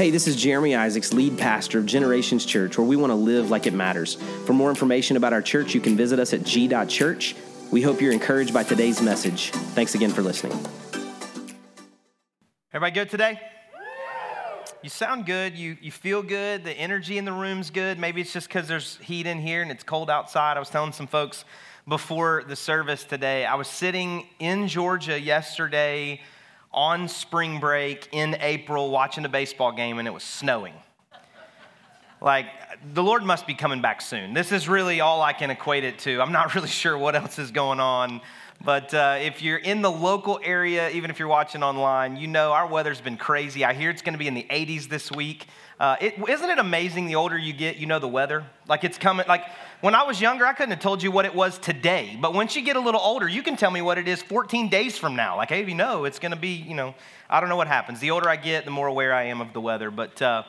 Hey, this is Jeremy Isaacs, lead pastor of Generations Church, where we want to live like it matters. For more information about our church, you can visit us at g.church. We hope you're encouraged by today's message. Thanks again for listening. Everybody good today? You sound good. You, you feel good. The energy in the room's good. Maybe it's just because there's heat in here and it's cold outside. I was telling some folks before the service today, I was sitting in Georgia yesterday on spring break in April watching a baseball game and it was snowing. Like, the Lord must be coming back soon. This is really all I can equate it to. I'm not really sure what else is going on. But uh, if you're in the local area, even if you're watching online, you know our weather's been crazy. I hear it's going to be in the 80s this week. Uh, it, isn't it amazing the older you get, you know the weather? Like it's coming, like when I was younger, I couldn't have told you what it was today. But once you get a little older, you can tell me what it is 14 days from now. Like, hey, you know, it's going to be, you know, I don't know what happens. The older I get, the more aware I am of the weather. But, uh,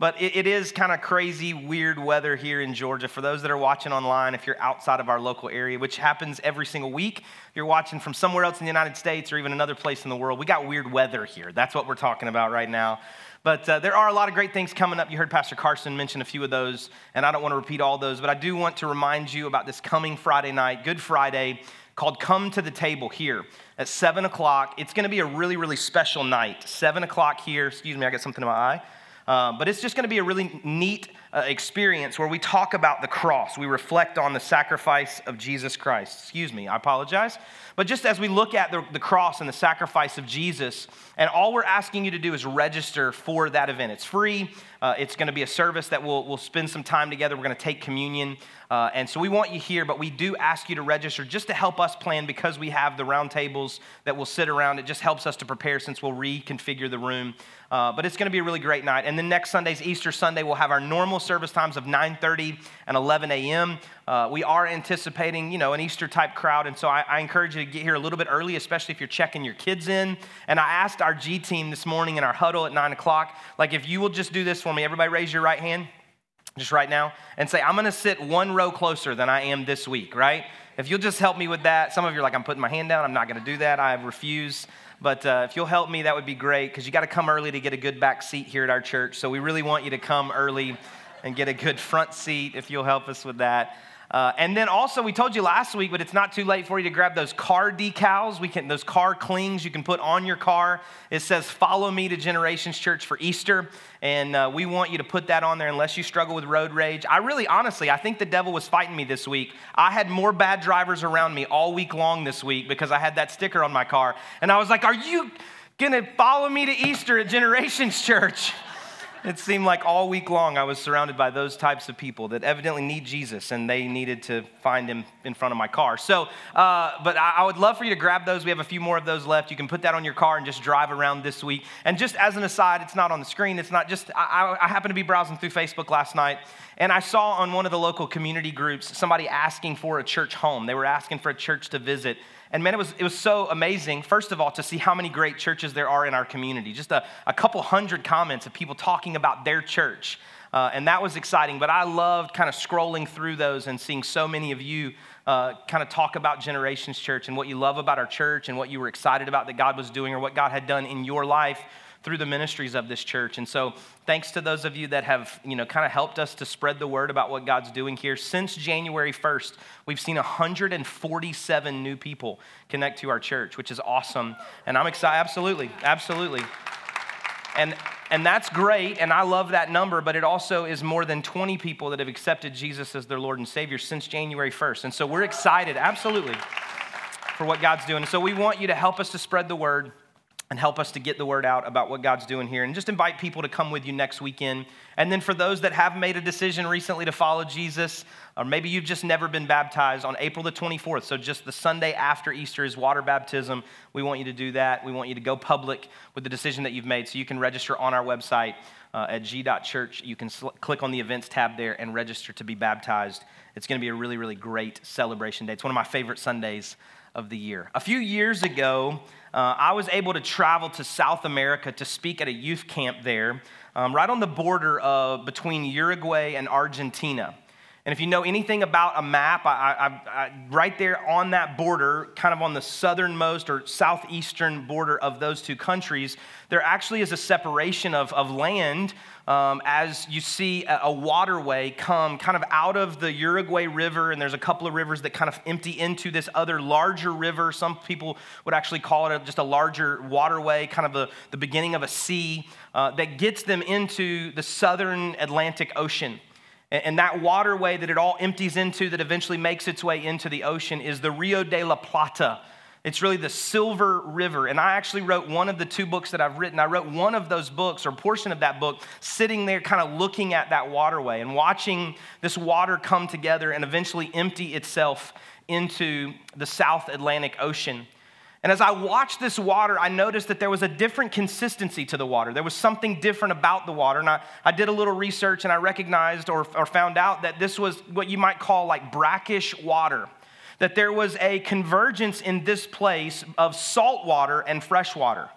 but it, it is kind of crazy, weird weather here in Georgia. For those that are watching online, if you're outside of our local area, which happens every single week, if you're watching from somewhere else in the United States or even another place in the world, we got weird weather here. That's what we're talking about right now. But uh, there are a lot of great things coming up. You heard Pastor Carson mention a few of those, and I don't want to repeat all those, but I do want to remind you about this coming Friday night, Good Friday, called Come to the Table here at 7 o'clock. It's going to be a really, really special night. 7 o'clock here. Excuse me, I got something in my eye. Uh, but it's just going to be a really neat uh, experience where we talk about the cross. We reflect on the sacrifice of Jesus Christ. Excuse me, I apologize. But just as we look at the, the cross and the sacrifice of Jesus, and all we're asking you to do is register for that event. It's free. Uh, it's going to be a service that we'll, we'll spend some time together. We're going to take communion. Uh, and so we want you here, but we do ask you to register just to help us plan because we have the round tables that will sit around. It just helps us to prepare since we'll reconfigure the room. Uh, but it's going to be a really great night. And then next Sunday's Easter Sunday, we'll have our normal service times of 9:30 and 11 a.m. Uh, we are anticipating, you know, an Easter type crowd, and so I, I, encourage you to get here a little bit early, especially if you're checking your kids in. And I asked our G team this morning in our huddle at nine o'clock, like, if you will just do this for me, everybody raise your right hand, just right now, and say, I'm going to sit one row closer than I am this week, right? If you'll just help me with that, some of you are like, I'm putting my hand down, I'm not going to do that, I refuse. But uh, if you'll help me, that would be great because you got to come early to get a good back seat here at our church. So we really want you to come early and get a good front seat if you'll help us with that. Uh, and then also, we told you last week, but it's not too late for you to grab those car decals. We can those car clings you can put on your car. It says "Follow me to Generations Church for Easter," and uh, we want you to put that on there unless you struggle with road rage. I really, honestly, I think the devil was fighting me this week. I had more bad drivers around me all week long this week because I had that sticker on my car, and I was like, "Are you gonna follow me to Easter at Generations Church?" it seemed like all week long I was surrounded by those types of people that evidently need Jesus and they needed to find him in front of my car. So, uh, but I, I, would love for you to grab those. We have a few more of those left. You can put that on your car and just drive around this week. And just as an aside, it's not on the screen. It's not just, I, I happened to be browsing through Facebook last night and I saw on one of the local community groups somebody asking for a church home. They were asking for a church to visit. And man, it was, it was so amazing, first of all, to see how many great churches there are in our community. Just a, a couple hundred comments of people talking about their church. Uh, and that was exciting. But I loved kind of scrolling through those and seeing so many of you uh, kind of talk about Generations Church and what you love about our church and what you were excited about that God was doing or what God had done in your life through the ministries of this church. And so, thanks to those of you that have, you know, kind of helped us to spread the word about what God's doing here. Since January 1st, we've seen 147 new people connect to our church, which is awesome. And I'm excited. Absolutely. Absolutely. And, and that's great, and I love that number, but it also is more than 20 people that have accepted Jesus as their Lord and Savior since January 1st. And so we're excited, absolutely, for what God's doing. So we want you to help us to spread the word and help us to get the word out about what God's doing here. And just invite people to come with you next weekend. And then for those that have made a decision recently to follow Jesus, or maybe you've just never been baptized on April the 24th, so just the Sunday after Easter is water baptism. We want you to do that. We want you to go public with the decision that you've made. So you can register on our website uh, at g.church. You can sl- click on the events tab there and register to be baptized. It's going to be a really, really great celebration day. It's one of my favorite Sundays of the year. A few years ago, uh, I was able to travel to South America to speak at a youth camp there, um, right on the border of, between Uruguay and Argentina. And if you know anything about a map, I, I, I, right there on that border, kind of on the southernmost or southeastern border of those two countries, there actually is a separation of, of land um, as you see a, a, waterway come kind of out of the Uruguay River, and there's a couple of rivers that kind of empty into this other larger river. Some people would actually call it a, just a larger waterway, kind of the, the beginning of a sea uh, that gets them into the southern Atlantic Ocean. And that waterway that it all empties into, that eventually makes its way into the ocean, is the Rio de la Plata. It's really the Silver River. And I actually wrote one of the two books that I've written. I wrote one of those books, or portion of that book, sitting there kind of looking at that waterway and watching this water come together and eventually empty itself into the South Atlantic Ocean. And as I watched this water, I noticed that there was a different consistency to the water. There was something different about the water. And I, I did a little research and I recognized or, or found out that this was what you might call like brackish water. That there was a convergence in this place of salt water and fresh water.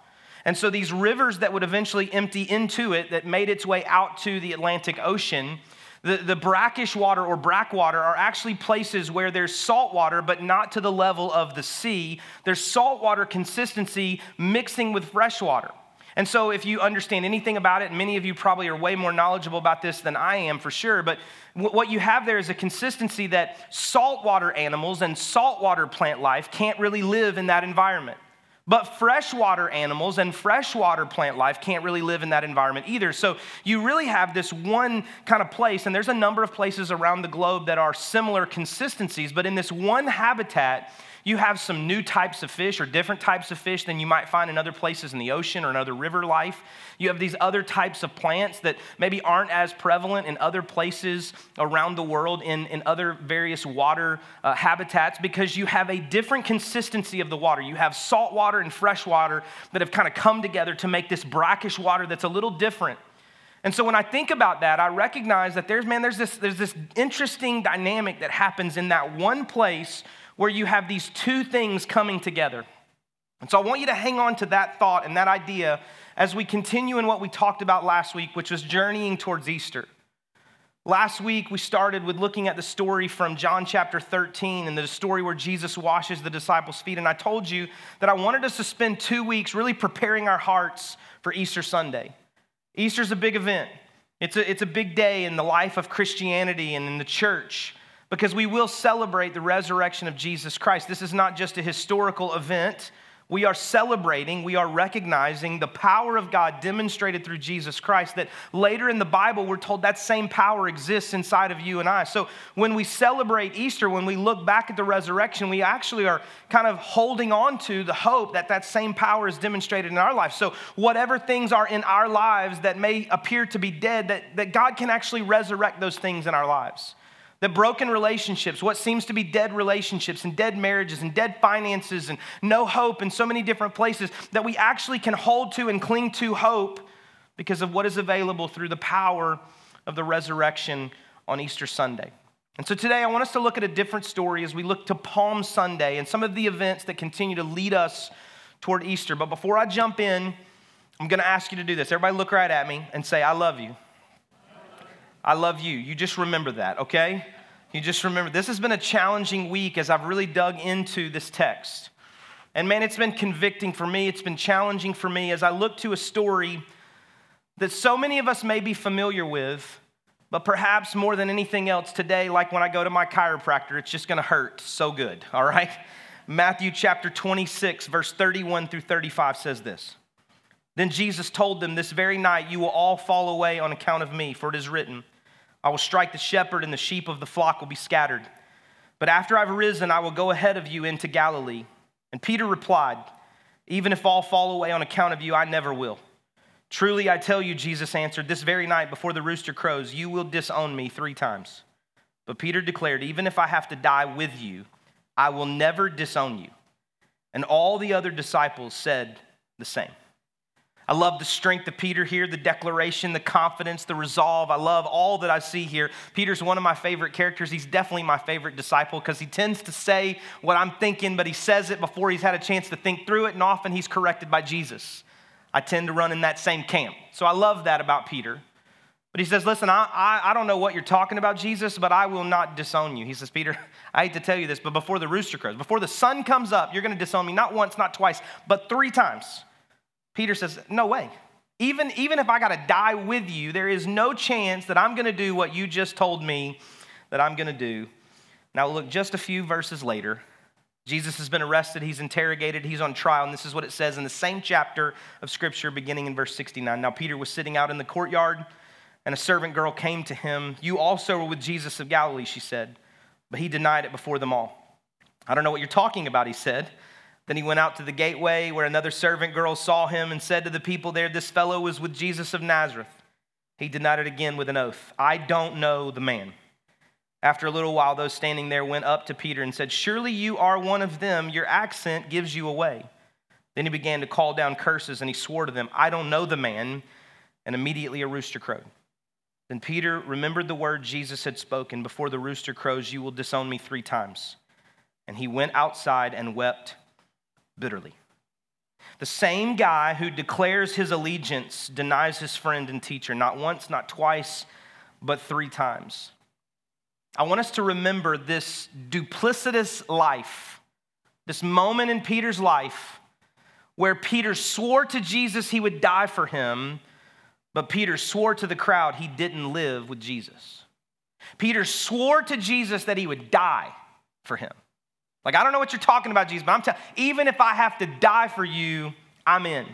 And so these rivers that would eventually empty into it, that made its way out to the Atlantic Ocean, the, the brackish water or brackwater are actually places where there's salt water, but not to the level of the sea. There's salt water consistency mixing with fresh water. And so, if you understand anything about it, many of you probably are way more knowledgeable about this than I am for sure, but what you have there is a consistency that saltwater animals and saltwater plant life can't really live in that environment. But freshwater animals and freshwater plant life can't really live in that environment either. So you really have this one kind of place, and there's a number of places around the globe that are similar consistencies, but in this one habitat, you have some new types of fish or different types of fish than you might find in other places in the ocean or in other river life. You have these other types of plants that maybe aren't as prevalent in other places around the world in, in other various water uh, habitats because you have a different consistency of the water. You have salt water and fresh water that have kind of come together to make this brackish water that's a little different. And so when I think about that, I recognize that there's, man, there's this, there's this interesting dynamic that happens in that one place where you have these two things coming together. And so I want you to hang on to that thought and that idea as we continue in what we talked about last week, which was journeying towards Easter. Last week, we started with looking at the story from John chapter 13 and the story where Jesus washes the disciples' feet. And I told you that I wanted us to spend two weeks really preparing our hearts for Easter Sunday. Easter's a big event, it's a, it's a big day in the life of Christianity and in the church because we will celebrate the resurrection of Jesus Christ. This is not just a historical event. We are celebrating, we are recognizing the power of God demonstrated through Jesus Christ. That later in the Bible, we're told that same power exists inside of you and I. So when we celebrate Easter, when we look back at the resurrection, we actually are kind of holding on to the hope that that same power is demonstrated in our life. So whatever things are in our lives that may appear to be dead, that, that God can actually resurrect those things in our lives. That broken relationships, what seems to be dead relationships and dead marriages and dead finances and no hope in so many different places, that we actually can hold to and cling to hope because of what is available through the power of the resurrection on Easter Sunday. And so today I want us to look at a different story as we look to Palm Sunday and some of the events that continue to lead us toward Easter. But before I jump in, I'm going to ask you to do this. Everybody look right at me and say, I love you. I love you. You just remember that, okay? You just remember, this has been a challenging week as I've really dug into this text. And man, it's been convicting for me. It's been challenging for me as I look to a story that so many of us may be familiar with, but perhaps more than anything else today, like when I go to my chiropractor, it's just gonna hurt so good, all right? Matthew chapter 26, verse 31 through 35 says this. Then Jesus told them, This very night you will all fall away on account of me, for it is written, I will strike the shepherd, and the sheep of the flock will be scattered. But after I've risen, I will go ahead of you into Galilee. And Peter replied, Even if all fall away on account of you, I never will. Truly, I tell you, Jesus answered, This very night before the rooster crows, you will disown me three times. But Peter declared, Even if I have to die with you, I will never disown you. And all the other disciples said the same. I love the strength of Peter here, the declaration, the confidence, the resolve. I love all that I see here. Peter's one of my favorite characters. He's definitely my favorite disciple because he tends to say what I'm thinking, but he says it before he's had a chance to think through it, and often he's corrected by Jesus. I tend to run in that same camp. So I love that about Peter. But he says, Listen, I, I, I, don't know what you're talking about, Jesus, but I will not disown you. He says, Peter, I hate to tell you this, but before the rooster crows, before the sun comes up, you're going to disown me not once, not twice, but three times. Peter says, No way. Even, even if I got to die with you, there is no chance that I'm going to do what you just told me that I'm going to do. Now, look, just a few verses later, Jesus has been arrested, he's interrogated, he's on trial, and this is what it says in the same chapter of Scripture, beginning in verse 69. Now, Peter was sitting out in the courtyard, and a servant girl came to him. You also were with Jesus of Galilee, she said, but he denied it before them all. I don't know what you're talking about, he said. Then he went out to the gateway where another servant girl saw him and said to the people there, This fellow was with Jesus of Nazareth. He denied it again with an oath I don't know the man. After a little while, those standing there went up to Peter and said, Surely you are one of them. Your accent gives you away. Then he began to call down curses and he swore to them, I don't know the man. And immediately a rooster crowed. Then Peter remembered the word Jesus had spoken Before the rooster crows, you will disown me three times. And he went outside and wept bitterly. The same guy who declares his allegiance denies his friend and teacher, not once, not twice, but three times. I want us to remember this duplicitous life, this moment in Peter's life where Peter swore to Jesus he would die for him, but Peter swore to the crowd he didn't live with Jesus. Peter swore to Jesus that he would die for him. Like, I don't know what you're talking about, Jesus, but I'm telling even if I have to die for you, I'm in.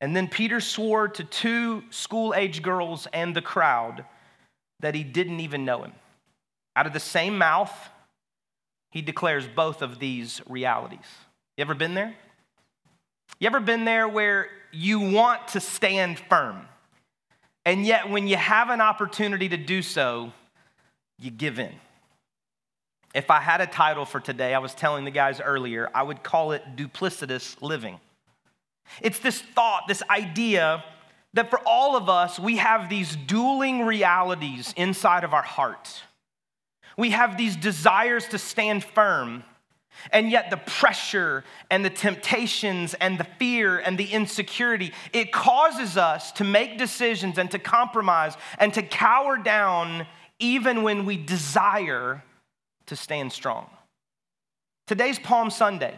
And then Peter swore to two school age girls and the crowd that he didn't even know him. Out of the same mouth, he declares both of these realities. You ever been there? You ever been there where you want to stand firm, and yet when you have an opportunity to do so, you give in? If I had a title for today, I was telling the guys earlier, I would call it duplicitous living. It's this thought, this idea that for all of us, we have these dueling realities inside of our heart. We have these desires to stand firm, and yet the pressure and the temptations and the fear and the insecurity, it causes us to make decisions and to compromise and to cower down even when we desire to stand strong. Today's Palm Sunday.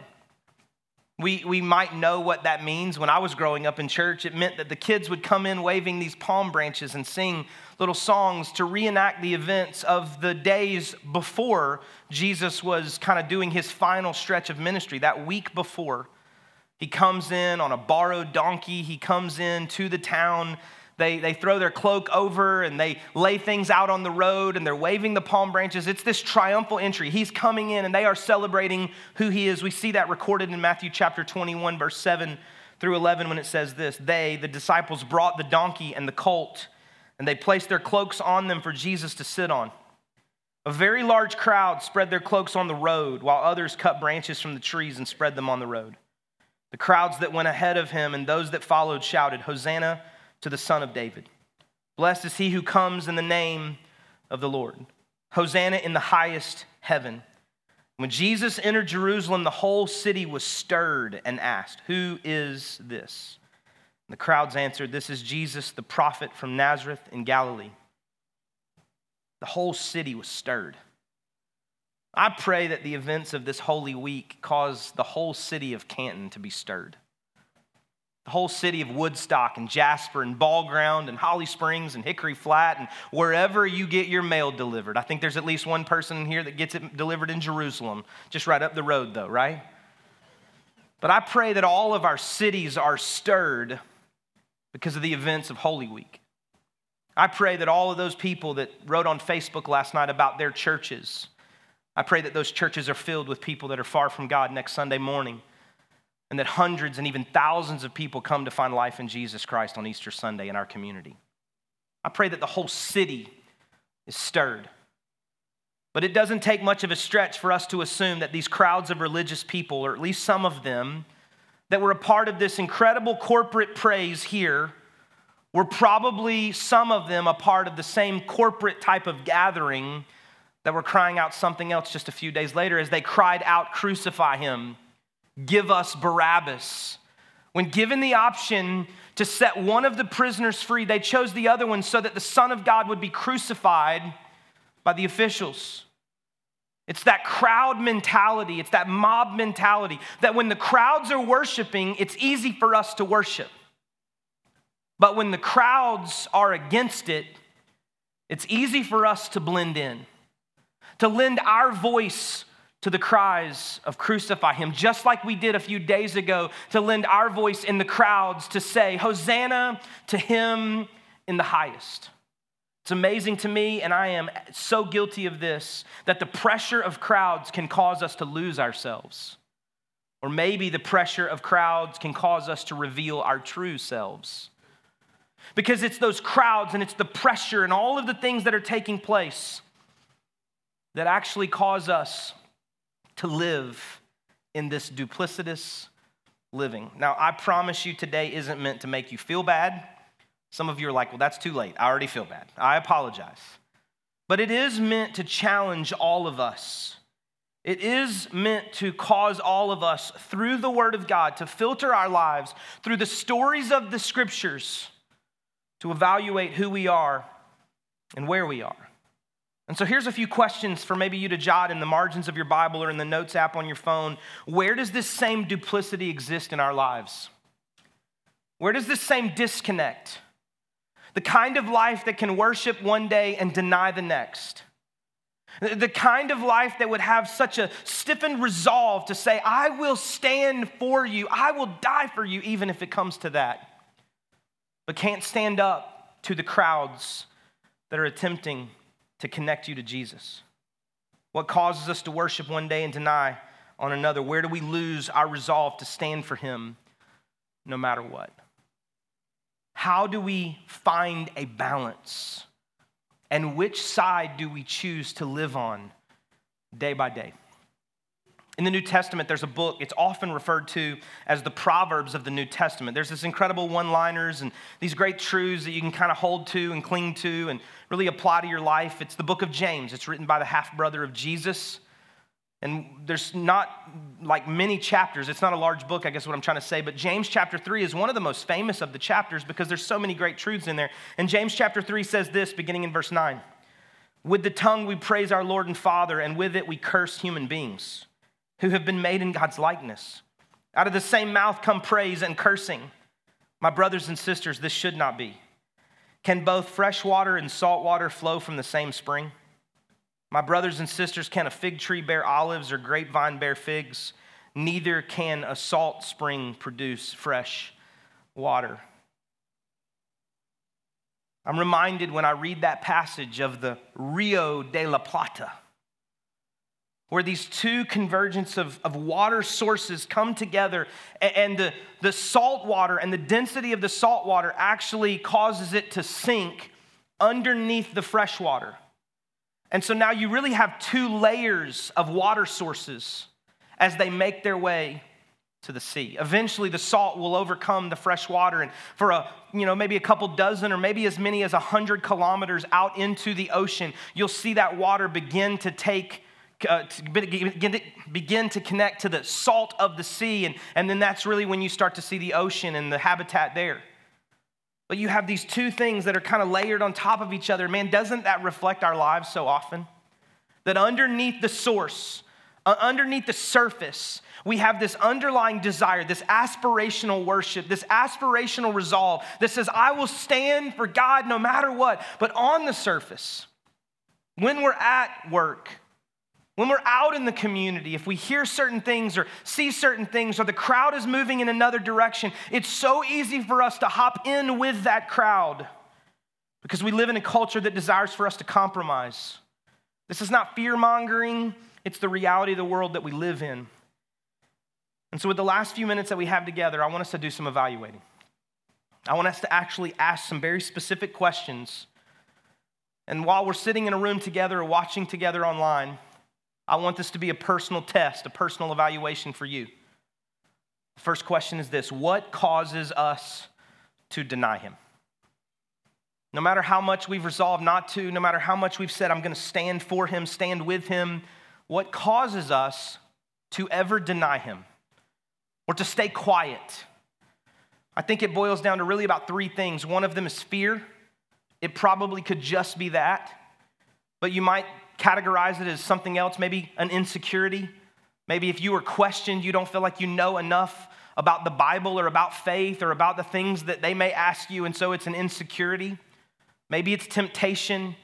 We, we might know what that means. When I was growing up in church, it meant that the kids would come in waving these palm branches and sing little songs to reenact the events of the days before Jesus was kind of doing his final stretch of ministry, that week before. He comes in on a borrowed donkey, he comes in to the town they, they throw their cloak over and they lay things out on the road and they're waving the palm branches. It's this triumphal entry. He's coming in and they are celebrating who he is. We see that recorded in Matthew chapter 21, verse 7 through 11, when it says this They, the disciples, brought the donkey and the colt and they placed their cloaks on them for Jesus to sit on. A very large crowd spread their cloaks on the road, while others cut branches from the trees and spread them on the road. The crowds that went ahead of him and those that followed shouted, Hosanna to the Son of David. Blessed is he who comes in the name of the Lord. Hosanna in the highest heaven. When Jesus entered Jerusalem, the whole city was stirred and asked, Who is this? And the crowds answered, This is Jesus, the prophet from Nazareth in Galilee. The whole city was stirred. I pray that the events of this holy week cause the whole city of Canton to be stirred the whole city of Woodstock and Jasper and Ball Ground and Holly Springs and Hickory Flat and wherever you get your mail delivered. I think there's at least one person in here that gets it delivered in Jerusalem, just right up the road, though, right? But I pray that all of our cities are stirred because of the events of Holy Week. I pray that all of those people that wrote on Facebook last night about their churches, I pray that those churches are filled with people that are far from God next Sunday morning and that hundreds and even thousands of people come to find life in Jesus Christ on Easter Sunday in our community. I pray that the whole city is stirred. But it doesn't take much of a stretch for us to assume that these crowds of religious people, or at least some of them, that were a part of this incredible corporate praise here, were probably some of them a part of the same corporate type of gathering that were crying out something else just a few days later as they cried out, Crucify him. Give us Barabbas. When given the option to set one of the prisoners free. They chose the other one so that the Son of God would be crucified by the officials. It's that crowd mentality, it's that mob mentality that when the crowds are worshiping, it's easy for us to worship. But when the crowds are against it, it's easy for us to blend in, to lend our voice to the cries of crucify him, just like we did a few days ago to lend our voice in the crowds to say, Hosanna to him in the highest. It's amazing to me, and I am so guilty of this, that the pressure of crowds can cause us to lose ourselves. Or maybe the pressure of crowds can cause us to reveal our true selves. Because it's those crowds and it's the pressure and all of the things that are taking place that actually cause us to live in this duplicitous living. Now, I promise you today isn't meant to make you feel bad. Some of you are like, well, that's too late. I already feel bad. I apologize. But it is meant to challenge all of us. It is meant to cause all of us, through the Word of God, to filter our lives through the stories of the Scriptures, to evaluate who we are and where we are. And so here's a few questions for maybe you to jot in the margins of your Bible or in the notes app on your phone. Where does this same duplicity exist in our lives? Where does this same disconnect? The kind of life that can worship one day and deny the next. The kind of life that would have such a stiffened resolve to say, I will stand for you, I will die for you, even if it comes to that, but can't stand up to the crowds that are attempting to connect you to Jesus? What causes us to worship one day and deny on another? Where do we lose our resolve to stand for Him no matter what? How do we find a balance? And which side do we choose to live on day by day? In the New Testament, there's a book, it's often referred to as the Proverbs of the New Testament. There's this incredible one liners and these great truths that you can kind of hold to and cling to and really apply to your life. It's the book of James. It's written by the half brother of Jesus. And there's not like many chapters. It's not a large book, I guess what I'm trying to say, but James chapter 3 is one of the most famous of the chapters because there's so many great truths in there. And James chapter 3 says this beginning in verse 9 With the tongue we praise our Lord and Father, and with it we curse human beings who have been made in God's likeness. Out of the same mouth come praise and cursing. My brothers and sisters, this should not be. Can both fresh water and salt water flow from the same spring? My brothers and sisters, can a fig tree bear olives or grapevine bear figs? Neither can a salt spring produce fresh water. I'm reminded when I read that passage of the Rio de la Plata where these two convergence of, of water sources come together and the, the salt water and the density of the salt water actually causes it to sink underneath the fresh water. And so now you really have two layers of water sources as they make their way to the sea. Eventually the salt will overcome the fresh water and for a you know maybe a couple dozen or maybe as many as a hundred kilometers out into the ocean, you'll see that water begin to take uh, to begin, to, connect to the salt of the sea, and, and then that's really when you start to see the ocean and the habitat there. But you have these two things that are kind of layered on top of each other. Man, doesn't that reflect our lives so often? That underneath the source, uh, underneath the surface, we have this underlying desire, this aspirational worship, this aspirational resolve that says, I will stand for God no matter what. But on the surface, when we're at work, when we're out in the community, if we hear certain things or see certain things, or the crowd is moving in another direction, it's so easy for us to hop in with that crowd because we live in a culture that desires for us to compromise. This is not fear mongering, it's the reality of the world that we live in. And so, with the last few minutes that we have together, I want us to do some evaluating. I want us to actually ask some very specific questions. And while we're sitting in a room together or watching together online, I want this to be a personal test, a personal evaluation for you. First question is this What causes us to deny him? No matter how much we've resolved not to, no matter how much we've said, I'm going to stand for him, stand with him, what causes us to ever deny him or to stay quiet? I think it boils down to really about three things. One of them is fear. It probably could just be that, but you might categorize it as something else, maybe an insecurity. Maybe if you were questioned, you don't feel like you know enough about the Bible or about faith or about the things that they may ask you, and so it's an insecurity. Maybe it's temptation.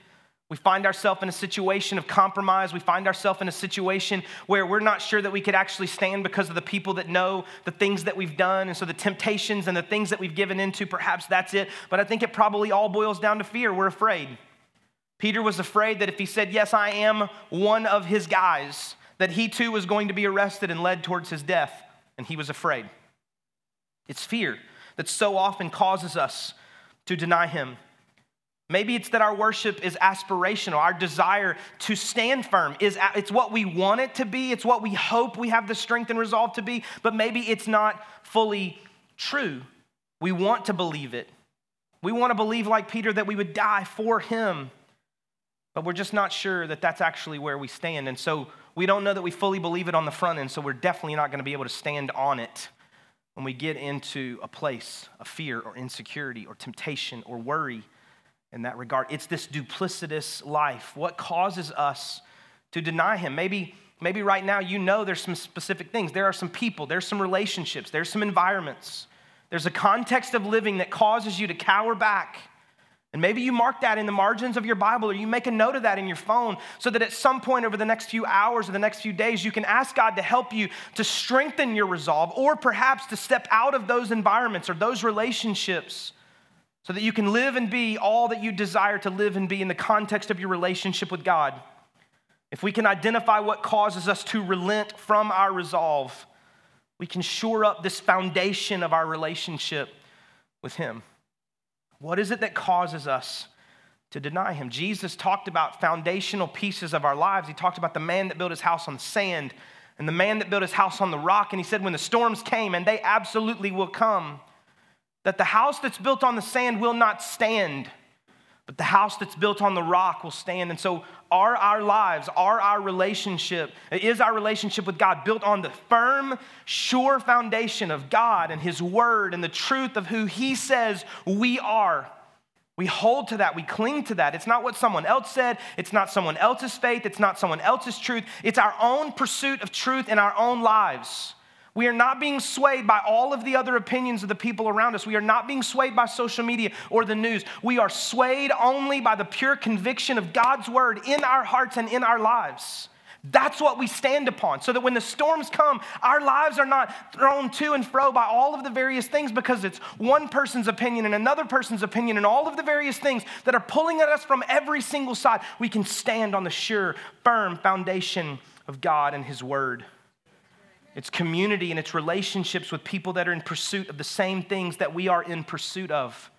We find ourselves in a situation of compromise. We find ourselves in a situation where we're not sure that we could actually stand because of the people that know the things that we've done. And so the temptations and the things that we've given into, perhaps that's it. But I think it probably all boils down to fear. We're afraid. Peter was afraid that if he said, Yes, I am one of his guys, that he too was going to be arrested and led towards his death. And he was afraid. It's fear that so often causes us to deny him. Maybe it's that our worship is aspirational. Our desire to stand firm is it's what we want it to be. It's what we hope we have the strength and resolve to be, but maybe it's not fully true. We want to believe it. We want to believe like Peter that we would die for him. But we're just not sure that that's actually where we stand. And so we don't know that we fully believe it on the front end, so we're definitely not going to be able to stand on it when we get into a place of fear or insecurity or temptation or worry in that regard. It's this duplicitous life. What causes us to deny Him? Maybe, maybe right now you know there's some specific things. There are some people, there's some relationships, there's some environments, there's a context of living that causes you to cower back and maybe you mark that in the margins of your Bible or you make a note of that in your phone so that at some point over the next few hours or the next few days, you can ask God to help you to strengthen your resolve or perhaps to step out of those environments or those relationships so that you can live and be all that you desire to live and be in the context of your relationship with God. If we can identify what causes us to relent from our resolve, we can shore up this foundation of our relationship with Him. What is it that causes us to deny him? Jesus talked about foundational pieces of our lives. He talked about the man that built his house on sand and the man that built his house on the rock. And he said, when the storms came, and they absolutely will come, that the house that's built on the sand will not stand, but the house that's built on the rock will stand. And so, are our lives, are our relationship, is our relationship with God built on the firm, sure foundation of God and His Word and the truth of who He says we are? We hold to that, we cling to that. It's not what someone else said, it's not someone else's faith, it's not someone else's truth. It's our own pursuit of truth in our own lives. We are not being swayed by all of the other opinions of the people around us. We are not being swayed by social media or the news. We are swayed only by the pure conviction of God's word in our hearts and in our lives. That's what we stand upon. So that when the storms come, our lives are not thrown to and fro by all of the various things because it's one person's opinion and another person's opinion and all of the various things that are pulling at us from every single side. We can stand on the sure, firm foundation of God and His Word it's community and it's relationships with people that are in pursuit of the same things that we are in pursuit of.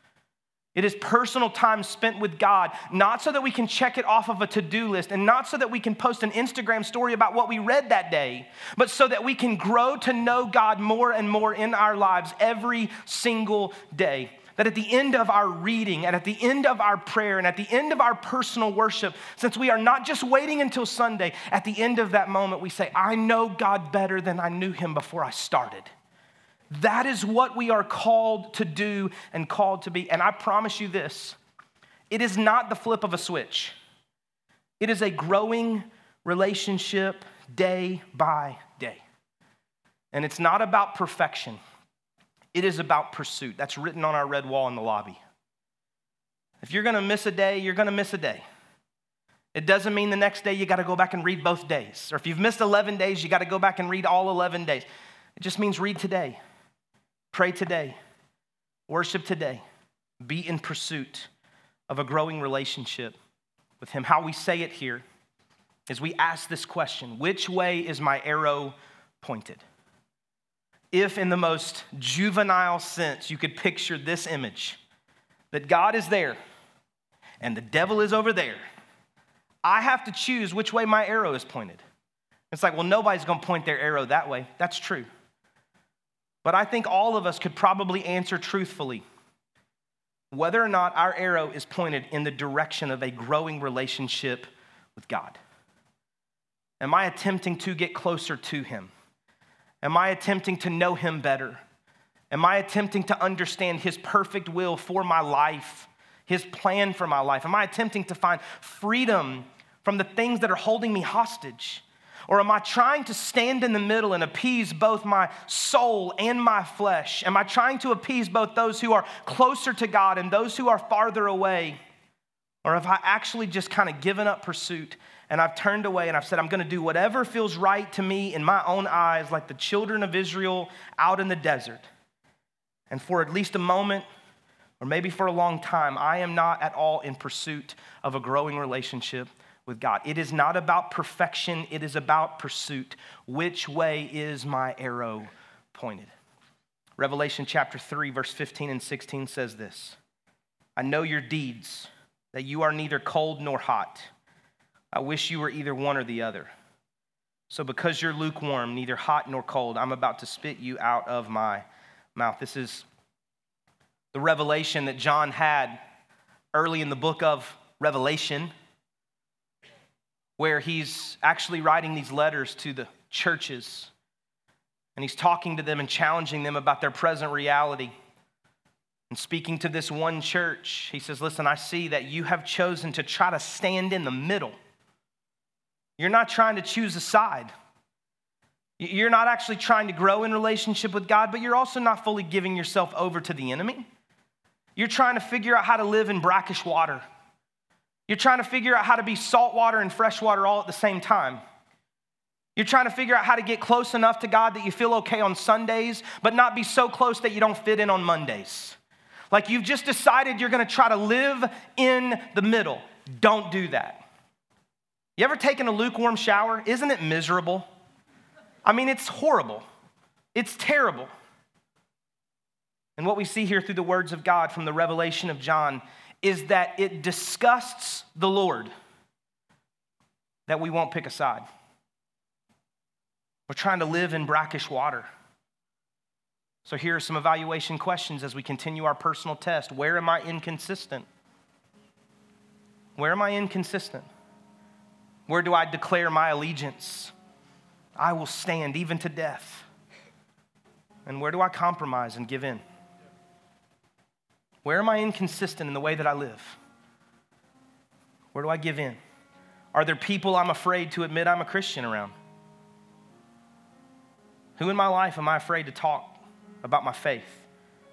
It is personal time spent with God, not so that we can check it off of a to do list and not so that we can post an Instagram story about what we read that day, but so that we can grow to know God more and more in our lives every single day that at the end of our reading and at the end of our prayer and at the end of our personal worship, since we are not just waiting until Sunday, at the end of that moment, we say, I know God better than I knew him before I started. That is what we are called to do and called to be. And I promise you this it is not the flip of a switch, it is a growing relationship day by day. And it's not about perfection. It is about pursuit. That's written on our red wall in the lobby. If you're going to miss a day, you're going to miss a day. It doesn't mean the next day you got to go back and read both days. Or if you've missed 11 days, you got to go back and read all 11 days. It just means read today, pray today, worship today, be in pursuit of a growing relationship with Him. How we say it here is we ask this question Which way is my arrow pointed? If, in the most juvenile sense, you could picture this image that God is there and the devil is over there, I have to choose which way my arrow is pointed. It's like, well, nobody's gonna point their arrow that way. That's true. But I think all of us could probably answer truthfully whether or not our arrow is pointed in the direction of a growing relationship with God. Am I attempting to get closer to Him? Am I attempting to know him better? Am I attempting to understand His perfect will for my life, His plan for my life? Am I attempting to find freedom from the things that are holding me hostage? Or am I trying to stand in the middle and appease both my soul and my flesh? Am I trying to appease both those who are closer to God and those who are farther away? Or have I actually just kind of given up pursuit and I've turned away and I've said, I'm going to do whatever feels right to me in my own eyes, like the children of Israel out in the desert? And for at least a moment, or maybe for a long time, I am not at all in pursuit of a growing relationship with God. It is not about perfection, it is about pursuit. Which way is my arrow pointed? Revelation chapter 3, verse 15 and 16 says this I know your deeds, that you are neither cold nor hot. I wish you were either one or the other. So, because you're lukewarm, neither hot nor cold, I'm about to spit you out of my mouth. This is the revelation that John had early in the book of Revelation where he's actually writing these letters to the churches and he's talking to them and challenging them about their present reality. And speaking to this one church, he says, Listen, I see that you have chosen to try to stand in the middle. You're not trying to choose a side. You're not actually trying to grow in relationship with God, but you're also not fully giving yourself over to the enemy. You're trying to figure out how to live in brackish water. You're trying to figure out how to be saltwater and freshwater all at the same time. You're trying to figure out how to get close enough to God that you feel okay on Sundays, but not be so close that you don't fit in on Mondays. Like you've just decided you're gonna try to live in the middle. Don't do that. You ever taken a lukewarm shower? Isn't it miserable? I mean, it's horrible. It's terrible. And what we see here through the words of God from the revelation of John is that it disgusts the Lord that we won't pick a side. We're trying to live in brackish water. So here are some evaluation questions as we continue our personal test. Where am I inconsistent? Where am I inconsistent? Where do I declare my allegiance? I will stand even to death. And where do I compromise and give in? Where am I inconsistent in the way that I live? Where do I give in? Are there people I'm afraid to admit I'm a Christian around? Who in my life am I afraid to talk about my faith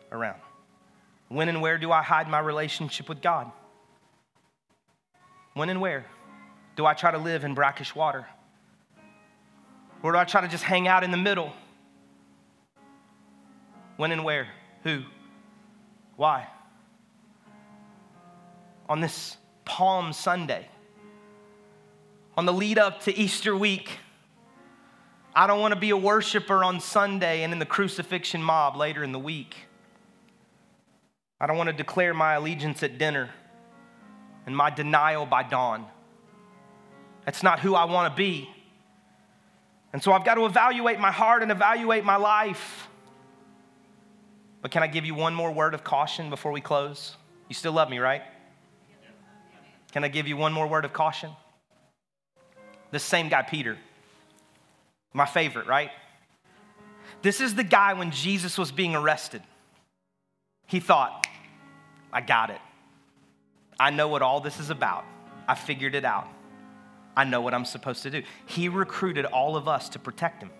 around? When and where do I hide my relationship with God? When and where do I try to live in brackish water? Or do I try to just hang out in the middle? When and where? Who? Why? on this Palm Sunday, on the lead up to Easter week. I don't want to be a worshiper on Sunday and in the crucifixion mob later in the week. I don't want to declare my allegiance at dinner and my denial by dawn. That's not who I want to be. And so I've got to evaluate my heart and evaluate my life. But can I give you one more word of caution before we close? You still love me, right? Can I give you one more word of caution? The same guy, Peter, my favorite, right? This is the guy when Jesus was being arrested. He thought, I got it. I know what all this is about. I figured it out. I know what I'm supposed to do. He recruited all of us to protect him.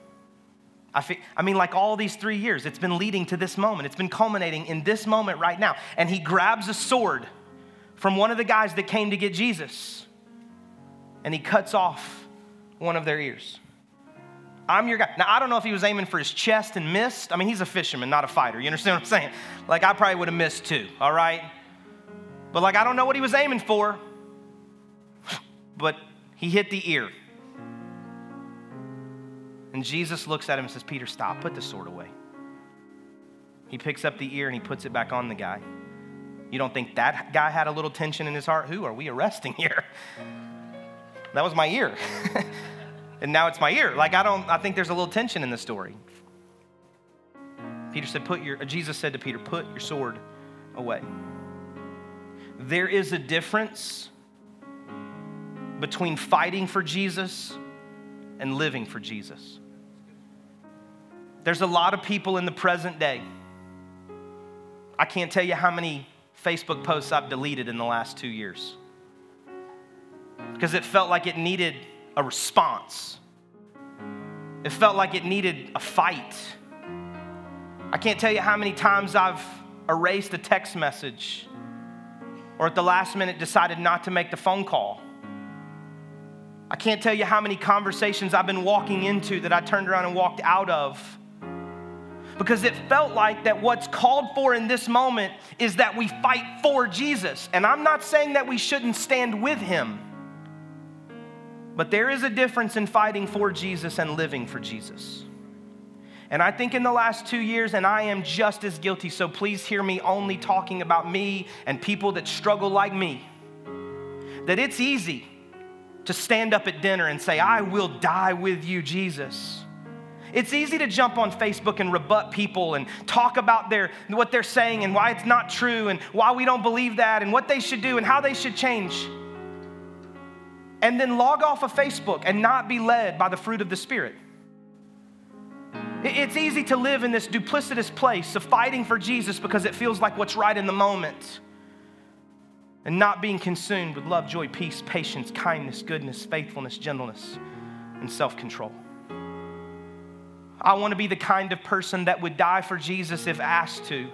I, fi- I mean, like all these three years, it's been leading to this moment. It's been culminating in this moment right now. And he grabs a sword from one of the guys that came to get Jesus. And he cuts off one of their ears. I'm your guy. Now, I don't know if he was aiming for his chest and missed. I mean, he's a fisherman, not a fighter. You understand what I'm saying? Like, I probably would have missed too, all right? But, like, I don't know what he was aiming for, but he hit the ear. And Jesus looks at him and says, Peter, stop, put the sword away. He picks up the ear and he puts it back on the guy. You don't think that guy had a little tension in his heart? Who are we arresting here? That was my ear. and now it's my ear. Like I don't I think there's a little tension in the story. Peter said, put your Jesus said to Peter, put your sword away. There is a difference between fighting for Jesus and living for Jesus. There's a lot of people in the present day I can't tell you how many Facebook posts I've deleted in the last two years because it felt like it needed a response. It felt like it needed a fight. I can't tell you how many times I've erased a text message or at the last minute decided not to make the phone call. I can't tell you how many conversations I've been walking into that I turned around and walked out of because it felt like that what's called for in this moment is that we fight for Jesus. And I'm not saying that we shouldn't stand with him, but there is a difference in fighting for Jesus and living for Jesus. And I think in the last two years, and I am just as guilty, so please hear me only talking about me and people that struggle like me, that it's easy to stand up at dinner and say, I will die with you, Jesus. It's easy to jump on Facebook and rebut people and talk about their, what they're saying and why it's not true and why we don't believe that and what they should do and how they should change. And then log off of Facebook and not be led by the fruit of the Spirit. It's easy to live in this duplicitous place of fighting for Jesus because it feels like what's right in the moment and not being consumed with love, joy, peace, patience, kindness, goodness, faithfulness, gentleness, and self control. I want to be the kind of person that would die for Jesus if asked to.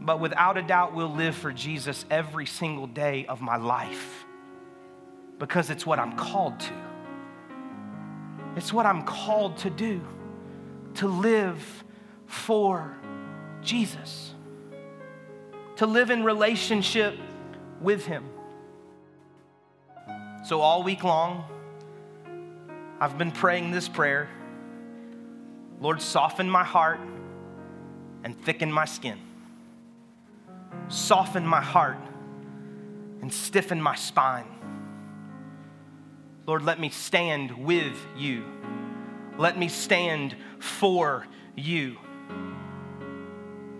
But without a doubt, will live for Jesus every single day of my life because it's what I'm called to. It's what I'm called to do, to live for Jesus, to live in relationship with Him. So, all week long, I've been praying this prayer. Lord, soften my heart and thicken my skin. Soften my heart and stiffen my spine. Lord, let me stand with you. Let me stand for you.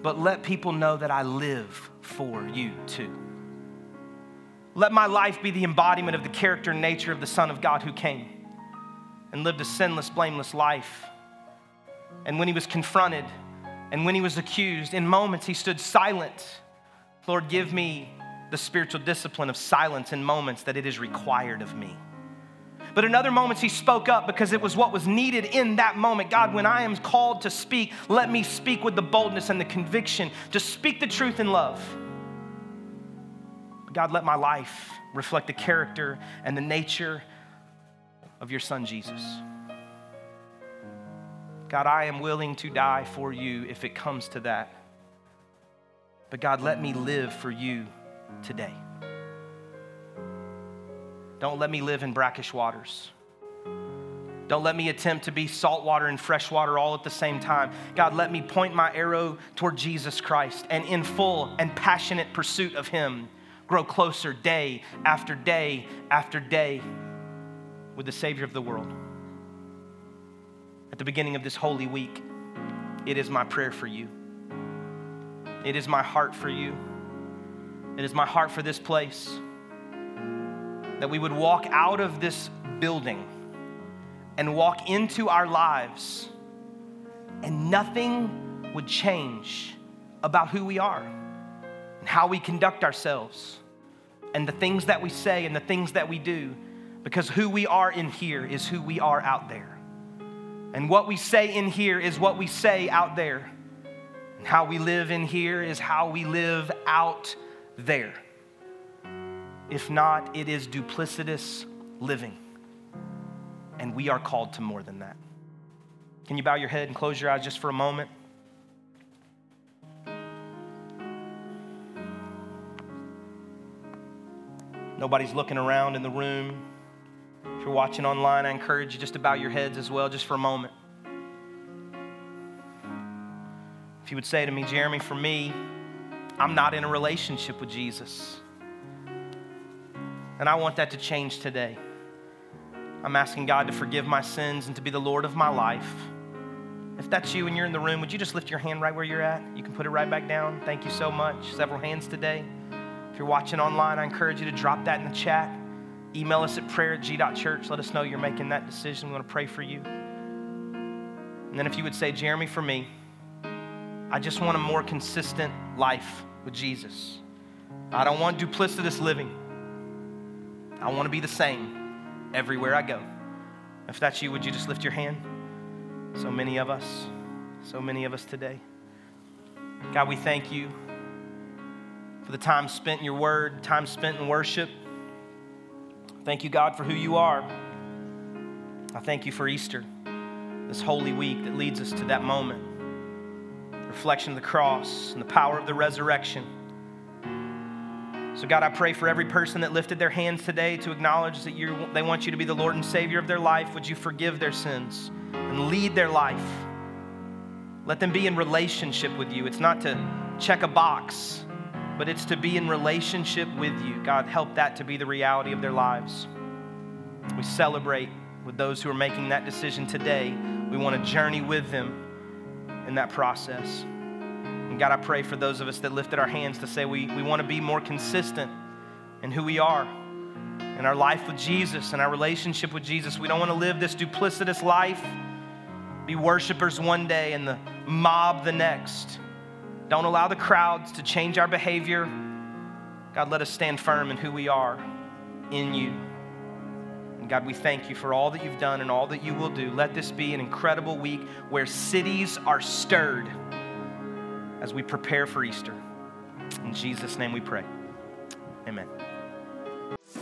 But let people know that I live for you too. Let my life be the embodiment of the character and nature of the Son of God who came and lived a sinless, blameless life and when he was confronted and when he was accused, in moments he stood silent. Lord, give me the spiritual discipline of silence in moments that it is required of me. But in other moments, he spoke up because it was what was needed in that moment. God, when I am called to speak, let me speak with the boldness and the conviction to speak the truth in love. God, let my life reflect the character and the nature of your son, Jesus. God, I am willing to die for you if it comes to that. But God, let me live for you today. Don't let me live in brackish waters. Don't let me attempt to be salt water and fresh water all at the same time. God, let me point my arrow toward Jesus Christ and in full and passionate pursuit of Him, grow closer day after day after day with the Savior of the world at the beginning of this holy week, it is my prayer for you. It is my heart for you. It is my heart for this place that we would walk out of this building and walk into our lives, and nothing would change about who we are and how we conduct ourselves and the things that we say and the things that we do because who we are in here is who we are out there. And what we say in here is what we say out there. And how we live in here is how we live out there. If not, it is duplicitous living. And we are called to more than that. Can you bow your head and close your eyes just for a moment? Nobody's looking around in the room. If you're watching online, I encourage you just to bow your heads as well, just for a moment. If you would say to me, Jeremy, for me, I'm not in a relationship with Jesus. And I want that to change today. I'm asking God to forgive my sins and to be the Lord of my life. If that's you and you're in the room, would you just lift your hand right where you're at? You can put it right back down. Thank you so much. Several hands today. If you're watching online, I encourage you to drop that in the chat. Email us at prayer at g.church. Let us know you're making that decision. We want to pray for you. And then if you would say, Jeremy, for me, I just want a more consistent life with Jesus. I don't want duplicitous living. I want to be the same everywhere I go. If that's you, would you just lift your hand? So many of us, so many of us today. God, we thank you for the time spent in your word, time spent in worship. Thank you, God, for who you are. I thank you for Easter, this holy week that leads us to that moment. Reflection of the cross and the power of the resurrection. So, God, I pray for every person that lifted their hands today to acknowledge that they want you to be the Lord and Savior of their life. Would you forgive their sins and lead their life? Let them be in relationship with you. It's not to check a box, but it's to be in relationship with you. God, help that to be the reality of their lives. We celebrate with those who are making that decision today. We want to journey with them in that process. And God, I pray for those of us that lifted our hands to say we, we want to be more consistent in who we are, in our life with Jesus, in our relationship with Jesus. We don't want to live this duplicitous life, be worshipers one day and the mob the next. Don't allow the crowds to change our behavior. God, let us stand firm in who we are in you. And God, we thank you for all that you've done and all that you will do. Let this be an incredible week where cities are stirred as we prepare for Easter. In Jesus' name we pray. Amen.